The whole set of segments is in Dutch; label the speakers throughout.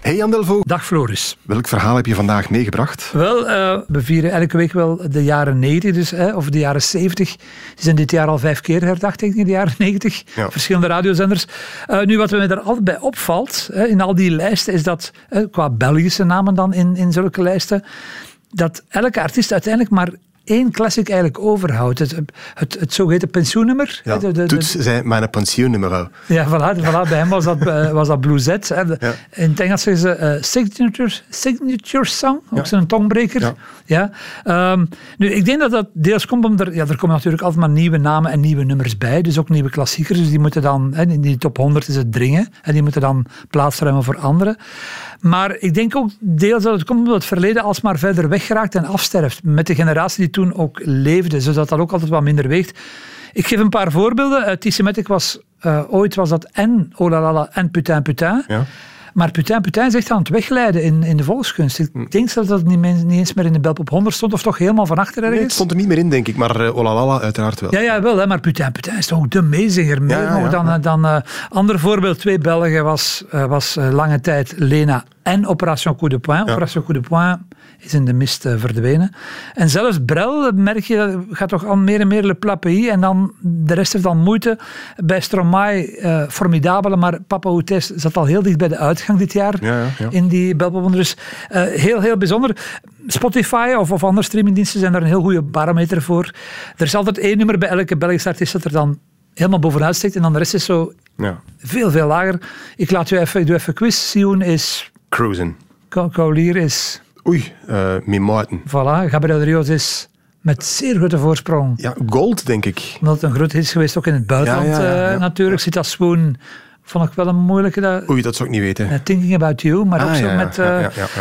Speaker 1: Hey Jan Delvaux.
Speaker 2: Dag Floris.
Speaker 1: Welk verhaal heb je vandaag meegebracht?
Speaker 2: Wel, uh, we vieren elke week wel de jaren 90, dus, of de jaren 70. Die zijn dit jaar al vijf keer herdacht, denk ik, in de jaren 90. Ja. Verschillende radiozenders. Uh, nu, wat me er altijd bij opvalt, in al die lijsten, is dat, qua Belgische namen dan in, in zulke lijsten, dat elke artiest uiteindelijk maar één classic eigenlijk overhoudt. Het, het, het zogeheten pensioennummer.
Speaker 1: Ja, de, de, toets zei mijn pensioennummer.
Speaker 2: Ja, voilà, voilà, bij hem was dat, uh, was dat Blue Z. Hè. Ja. In het Engels zeggen ze uh, signature, signature song, ook ja. zo'n tongbreker. Ja. ja. Um, nu, ik denk dat dat deels komt omdat er, ja, er komen natuurlijk altijd maar nieuwe namen en nieuwe nummers bij. Dus ook nieuwe klassiekers. Dus die moeten dan, hè, in die top 100 is het dringen. En die moeten dan plaatsruimen voor anderen. Maar ik denk ook deels dat het komt omdat het verleden alsmaar verder weggeraakt en afsterft. Met de generatie die toen ook leefde, zodat dat ook altijd wat minder weegt. Ik geef een paar voorbeelden. Uh, T-Semitic was, uh, ooit was dat en Oh la la la en Putain Putain. Ja. Maar Putain Putain is echt aan het wegleiden in, in de volkskunst. Ik hm. denk dat dat niet, niet eens meer in de Belp op 100 stond, of toch helemaal van achter ergens. Nee,
Speaker 1: het stond er niet meer in, denk ik, maar uh, Olalala uiteraard wel.
Speaker 2: Ja, ja wel, hè, maar Putain Putain is toch de meezinger. Meer ja, dan, ja. dan uh, ander voorbeeld, twee Belgen was, was lange tijd Lena en Operation Coup de Poing. Operation Coup de Poing is in de mist uh, verdwenen. En zelfs Brel, merk je, gaat toch al meer en meer le plapays. En dan, de rest heeft dan moeite. Bij Stromae, uh, formidabele, maar Papa Outes zat al heel dicht bij de uitgang dit jaar. Ja, ja, in die Belbelwonder. Dus uh, heel, heel bijzonder. Spotify of, of andere streamingdiensten zijn daar een heel goede barometer voor. Er is altijd één nummer bij elke Belgische artiest dat er dan helemaal bovenuit steekt. En dan de rest is zo veel, veel lager. Ik laat je even, ik doe even quiz. Sion is...
Speaker 1: Cruisen.
Speaker 2: Kaulier is...
Speaker 1: Oei, uh, Mimaten.
Speaker 2: Voilà, Gabriel Rios is met zeer grote voorsprong.
Speaker 1: Ja, gold, denk ik.
Speaker 2: Omdat het een groot hit is geweest, ook in het buitenland ja, ja, ja, uh, natuurlijk. Zit dat Swoon vond ik wel een moeilijke. Dat,
Speaker 1: Oei, dat zou ik niet weten.
Speaker 2: Thinking About You, maar ah, ook zo met...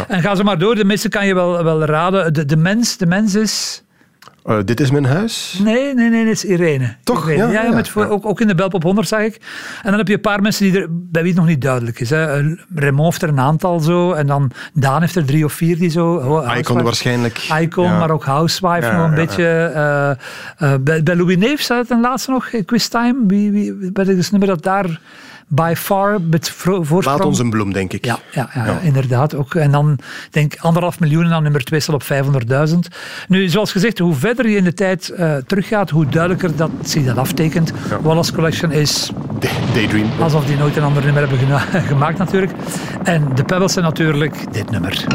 Speaker 2: En ga ze maar door, de meeste kan je wel, wel raden. De, de, mens, de mens is...
Speaker 1: Uh, dit is mijn huis?
Speaker 2: Nee, nee, nee, dit is Irene.
Speaker 1: Toch?
Speaker 2: Irene.
Speaker 1: Ja,
Speaker 2: ja, met Ook, ook in de Belpop 100 zag ik. En dan heb je een paar mensen die er, bij wie het nog niet duidelijk is. Hè. Raymond heeft er een aantal zo. En dan Daan heeft er drie of vier die zo...
Speaker 1: Icon waarschijnlijk.
Speaker 2: Icon, maar ook Housewife nog een beetje. Uh, uh, bij, bij Louis Neef staat het ten laatste nog, Quiz Time. Wie, wie, bij het nummer dat daar by far met voorsprong.
Speaker 1: Laat ons een bloem, denk ik.
Speaker 2: Ja, ja, ja, ja. inderdaad. Ook. En dan denk ik anderhalf miljoen en dan nummer twee staat op 500.000. Nu, zoals gezegd, hoe verder je in de tijd uh, teruggaat, hoe duidelijker dat zich dat aftekent. Ja. Wallace Collection is...
Speaker 1: Daydream.
Speaker 2: Alsof die nooit een ander nummer hebben gemaakt natuurlijk. En de Pebbles zijn natuurlijk dit nummer.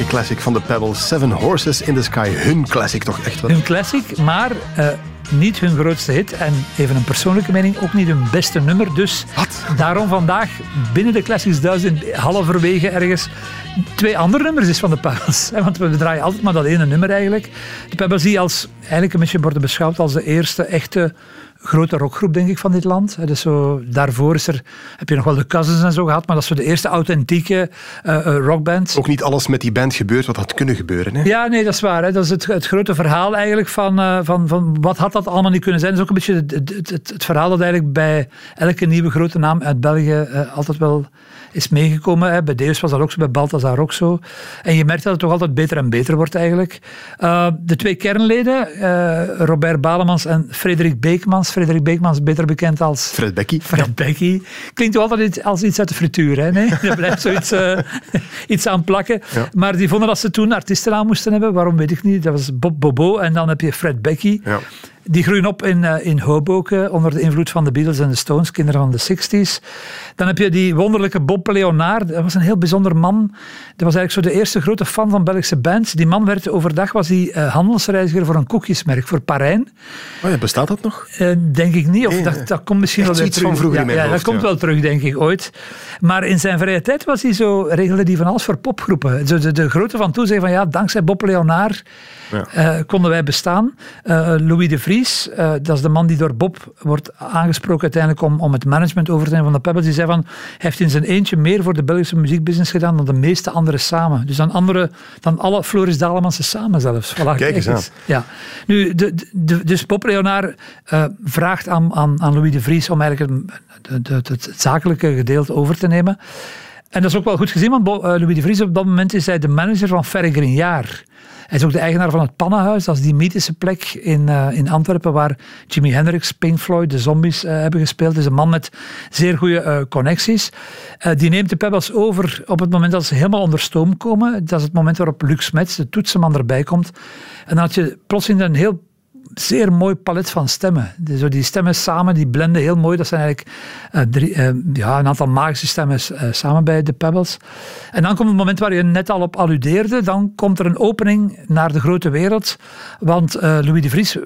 Speaker 1: Heerlijke classic van de Pebbles. Seven Horses in the Sky. Hun classic toch echt wel.
Speaker 2: Hun classic, maar uh, niet hun grootste hit. En even een persoonlijke mening, ook niet hun beste nummer. Dus
Speaker 1: Wat?
Speaker 2: daarom vandaag binnen de Classics 1000 halverwege ergens twee andere nummers is van de Pebbles. Want we draaien altijd maar dat ene nummer eigenlijk. De Pebbles die als, eigenlijk een beetje worden beschouwd als de eerste echte grote rockgroep, denk ik, van dit land. Dus zo, daarvoor is er, heb je nog wel de Cousins en zo gehad, maar dat is zo de eerste authentieke uh, uh, rockband.
Speaker 1: Ook niet alles met die band gebeurt wat had kunnen gebeuren. Hè?
Speaker 2: Ja, nee, dat is waar. Hè. Dat is het, het grote verhaal eigenlijk van, uh, van, van wat had dat allemaal niet kunnen zijn. Dat is ook een beetje het, het, het, het verhaal dat eigenlijk bij elke nieuwe grote naam uit België altijd wel is meegekomen. Hè. Bij Deus was dat ook zo, bij Balthazar ook zo. En je merkt dat het toch altijd beter en beter wordt eigenlijk. Uh, de twee kernleden, uh, Robert Balemans en Frederik Beekmans. Frederik Beekmans, beter bekend als...
Speaker 1: Fred Becky.
Speaker 2: Fred ja. Becky. Klinkt toch altijd als iets uit de frituur, hè? Nee? Daar blijft zoiets uh, iets aan plakken. Ja. Maar die vonden dat ze toen artiestennaam moesten hebben. Waarom weet ik niet. Dat was Bob Bobo en dan heb je Fred Becky. Ja. Die groeien op in, uh, in Hoboken onder de invloed van de Beatles en de Stones, kinderen van de 60s. Dan heb je die wonderlijke Bob Leonard. Dat was een heel bijzonder man. Dat was eigenlijk zo de eerste grote fan van Belgische bands. Die man werd overdag was hij uh, handelsreiziger voor een koekjesmerk, voor Parijn.
Speaker 1: Oh ja, bestaat dat nog?
Speaker 2: Uh, denk ik niet. Of dat, dat komt misschien wel
Speaker 1: weer terug. van vroeger
Speaker 2: ja, ja, dat komt wel terug, denk ik, ooit. Maar in zijn vrije tijd was hij zo, regelde hij van alles voor popgroepen. De, de, de grote van toen zei van ja, dankzij Bob Leonard ja. Uh, konden wij bestaan. Louis de Vries, uh, dat is de man die door Bob wordt aangesproken uiteindelijk om, om het management over te nemen van de Pebbles. Die zei van, hij heeft in zijn eentje meer voor de Belgische muziekbusiness gedaan dan de meeste anderen samen. Dus dan, andere, dan alle Floris Dalemansen samen zelfs.
Speaker 1: Voilà, kijk eens aan.
Speaker 2: Ja. Nu, de, de, dus Bob Leonard vraagt aan, aan, aan Louis de Vries om eigenlijk het, het, het zakelijke gedeelte over te nemen. En dat is ook wel goed gezien, want Louis de Vries op dat moment is hij de manager van Ferre Grignard. Hij is ook de eigenaar van het Pannenhuis. Dat is die mythische plek in, uh, in Antwerpen waar Jimi Hendrix, Pink Floyd, de Zombies uh, hebben gespeeld. Is een man met zeer goede connecties. die neemt de Pebbles over op het moment dat ze helemaal onder stoom komen. Dat is het moment waarop Luc Mets, de toetsenman, erbij komt. En dan had je plotseling een heel zeer mooi palet van stemmen. Zo die stemmen samen, die blenden heel mooi. Dat zijn eigenlijk uh, drie, uh, ja, een aantal magische stemmen uh, samen bij de Pebbles. En dan komt het moment waar je net al op alludeerde. Dan komt er een opening naar de grote wereld. Want Louis de Vries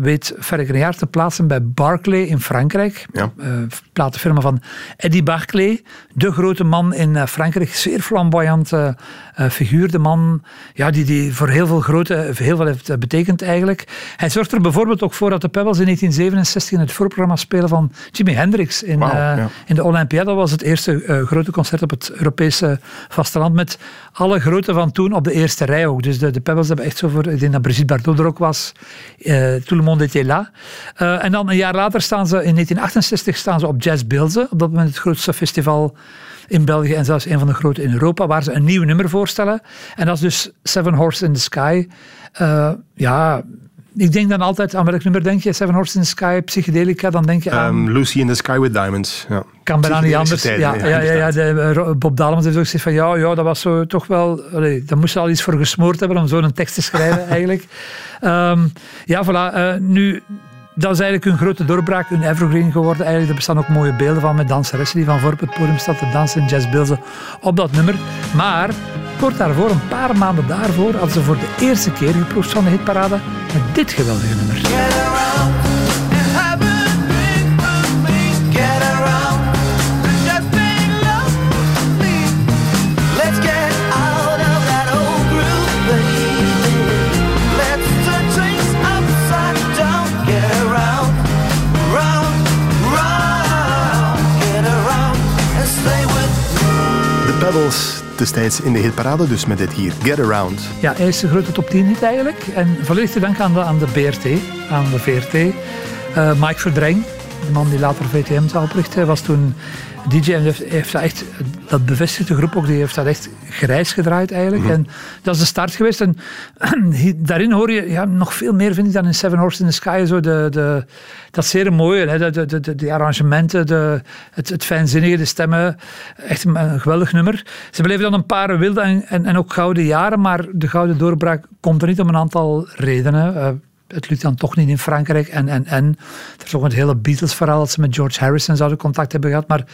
Speaker 2: weet verder te plaatsen bij Barclay in Frankrijk. Ja. platenfirma van Eddie Barclay. De grote man in Frankrijk. Zeer flamboyant figuur. De man ja, die, die voor heel veel, grote, heel veel heeft betekend eigenlijk. Hij zorgt er bijvoorbeeld ook voor dat de Pebbles in 1967 in het voorprogramma spelen van Jimi Hendrix in, uh, in de Olympia. Dat was het eerste uh, grote concert op het Europese vasteland met alle grote van toen op de eerste rij ook. Dus de, de Pebbles hebben echt zo voor, ik denk dat Brigitte Bardot er ook was, uh, Tout le monde était là. en dan een jaar later staan ze, in 1968 staan ze op Jazz Bilze, op dat moment het grootste festival in België en zelfs een van de grote in Europa, waar ze een nieuw nummer voorstellen. En dat is dus Seven Horses in the Sky. Uh, ja, ik denk dan altijd aan welk nummer denk je? Seven Horses in the Sky, Psychedelica, dan denk je aan...
Speaker 1: Um, Lucy in the Sky with Diamonds. Ja.
Speaker 2: Kan bijna niet anders. ja, ja, ja, ja, de, eh, Bob Dalmans heeft ook gezegd van ja, ja, dat was zo toch wel... Allee, daar moest je al iets voor gesmoord hebben om zo'n tekst te schrijven eigenlijk. Um, ja, voilà. Uh, nu, dat is eigenlijk een grote doorbraak, een evergreen geworden. Eigenlijk, er bestaan ook mooie beelden van met danseressen die van voor op het podium staan dansen in jazzbeelden op dat nummer. Maar kort daarvoor, een paar maanden daarvoor, hadden ze voor de eerste keer geproefd van de hitparade met dit geweldige nummer.
Speaker 1: Pebbles destijds in de hitparade, dus met dit hier, Get Around.
Speaker 2: Ja, hij is de grote top 10 hit eigenlijk. En volledig te danken aan de, aan de BRT, aan de VRT. Uh, eh, Mike Verdreng, de man die later VTM zou oprichten, was toen DJ en heeft, heeft dat echt, dat bevestigt de groep ook, die heeft dat echt grijs gedraaid eigenlijk. Mhm. En dat is de start geweest. En daarin hoor je ja, nog veel meer, vind ik, dan in Seven Horses in the Sky. Zo de, de, dat zeer mooie, hè, de, de, de, de arrangementen, de, het, het fijnzinnige, de stemmen. Echt een, geweldig nummer. Ze beleven dan een paar wilde en, en, en, ook gouden jaren, maar de gouden doorbraak komt er niet om een aantal redenen. Het lukt dan toch niet in Frankrijk. En, en, en er is ook een hele Beatles-verhaal dat ze met George Harrison zouden contact hebben gehad. Maar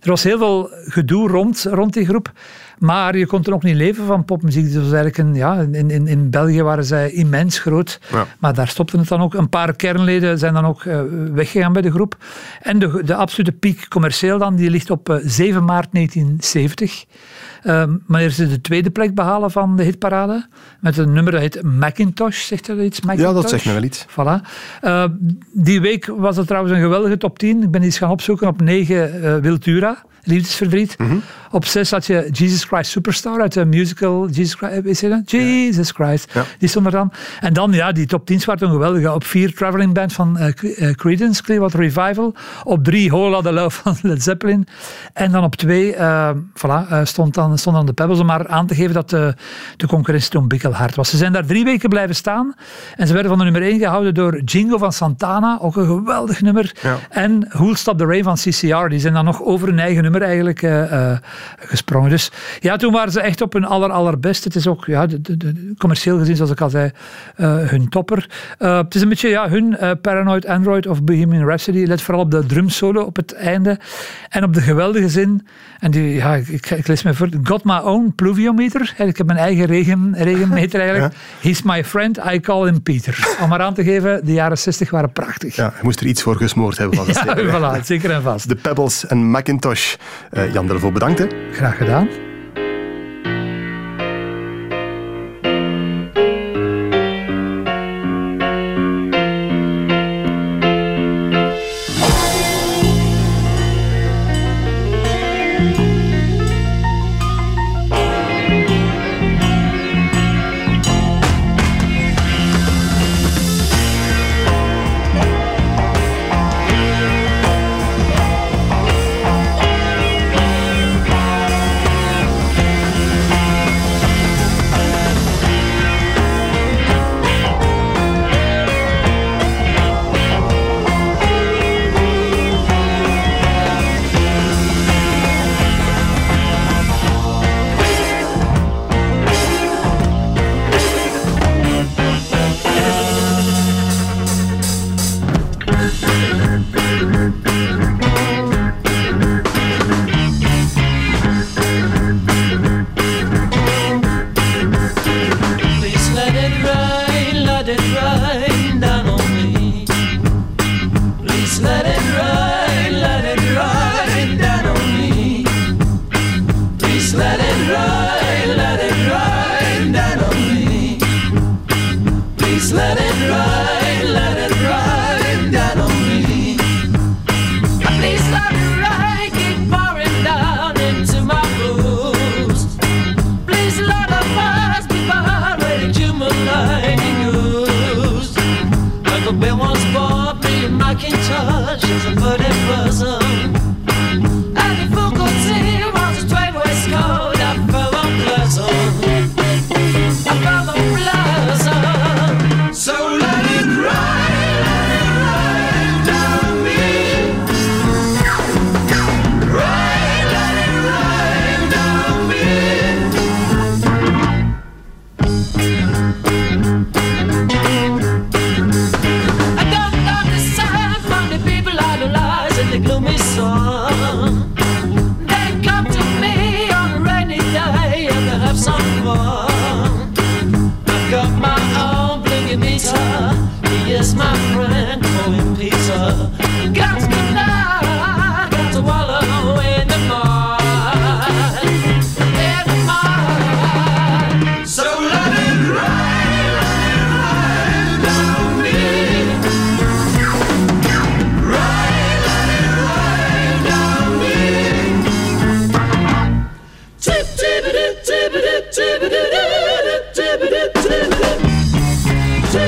Speaker 2: er was heel veel gedoe rond, rond die groep. Maar je kon er ook niet leven van popmuziek. Dus eigenlijk een, ja, in, in, in België waren zij immens groot. Maar daar stopte het dan ook. Een paar kernleden zijn dan ook uh, weggegaan bij de groep. En de, de absolute piek commercieel dan, die ligt op uh, eh, 7 maart 1970. Um, wanneer ze de tweede plek behalen van de hitparade. Met een nummer dat heet Macintosh. Zegt dat iets? Macintosh?
Speaker 1: Ja, dat zegt me wel iets.
Speaker 2: Voilà. Uh, die week was het trouwens een geweldige top 10. Ik ben iets gaan opzoeken. Op 9 uh, Wiltura liefdesverdriet. Mm. Op zes had je Jesus Christ Superstar uit de musical Jesus Christ. Is dat? Jesus Christ. Die stond er dan. En dan, ja, die top 10 waren geweldig. Op vier Traveling Band van uh, Creedence, Clearwater Revival. Op drie Hola de Love van Led Zeppelin. En dan op twee, uh, voilà, uh, stond, dan, stond dan de Pebbles om maar aan te geven dat de, de concurrentie toen bikkelhard was. Ze zijn daar drie weken blijven staan. En ze werden van de nummer 1 gehouden door Jingo van Santana. Ook een geweldig nummer. En Who'll Stop the Rain van CCR. Die zijn dan nog over een eigen nummer eigenlijk
Speaker 3: gesprongen. Dus ja, toen waren ze echt op hun aller, allerbest. Het is ook ja, de, de, commercieel gezien, zoals ik al zei, hun topper. het is een beetje ja, hun Paranoid Android of Bohemian Rhapsody. Let vooral op de drumsolo op het einde. En op de geweldige zin. En die, ja, ik, ik, lees me voor. Got my own pluviometer. Ik heb mijn eigen regen, regenmeter eigenlijk. He's my friend, I call him Peter. Om maar aan te geven, de jaren 60 waren prachtig.
Speaker 1: Ja, hij moest er iets voor gesmoord hebben. Van
Speaker 3: ja, voilà, zeker en vast.
Speaker 1: De Pebbles en Macintosh. Jan, daarvoor bedankt. Hè.
Speaker 3: Graag gedaan.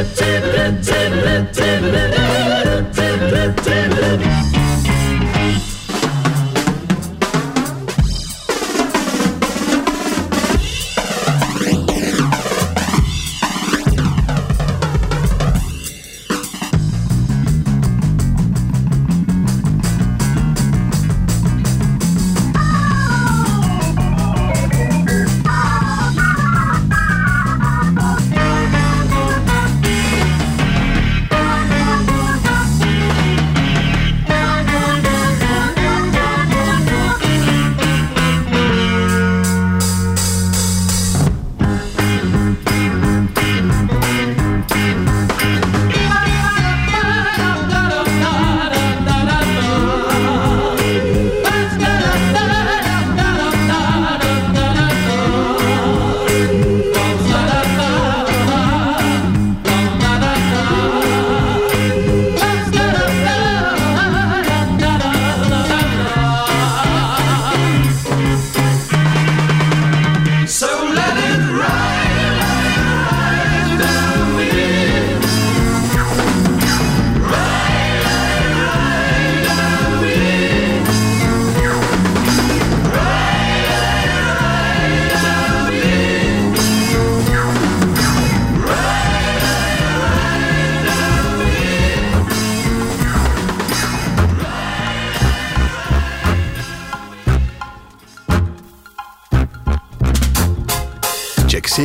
Speaker 3: tip,
Speaker 1: tip.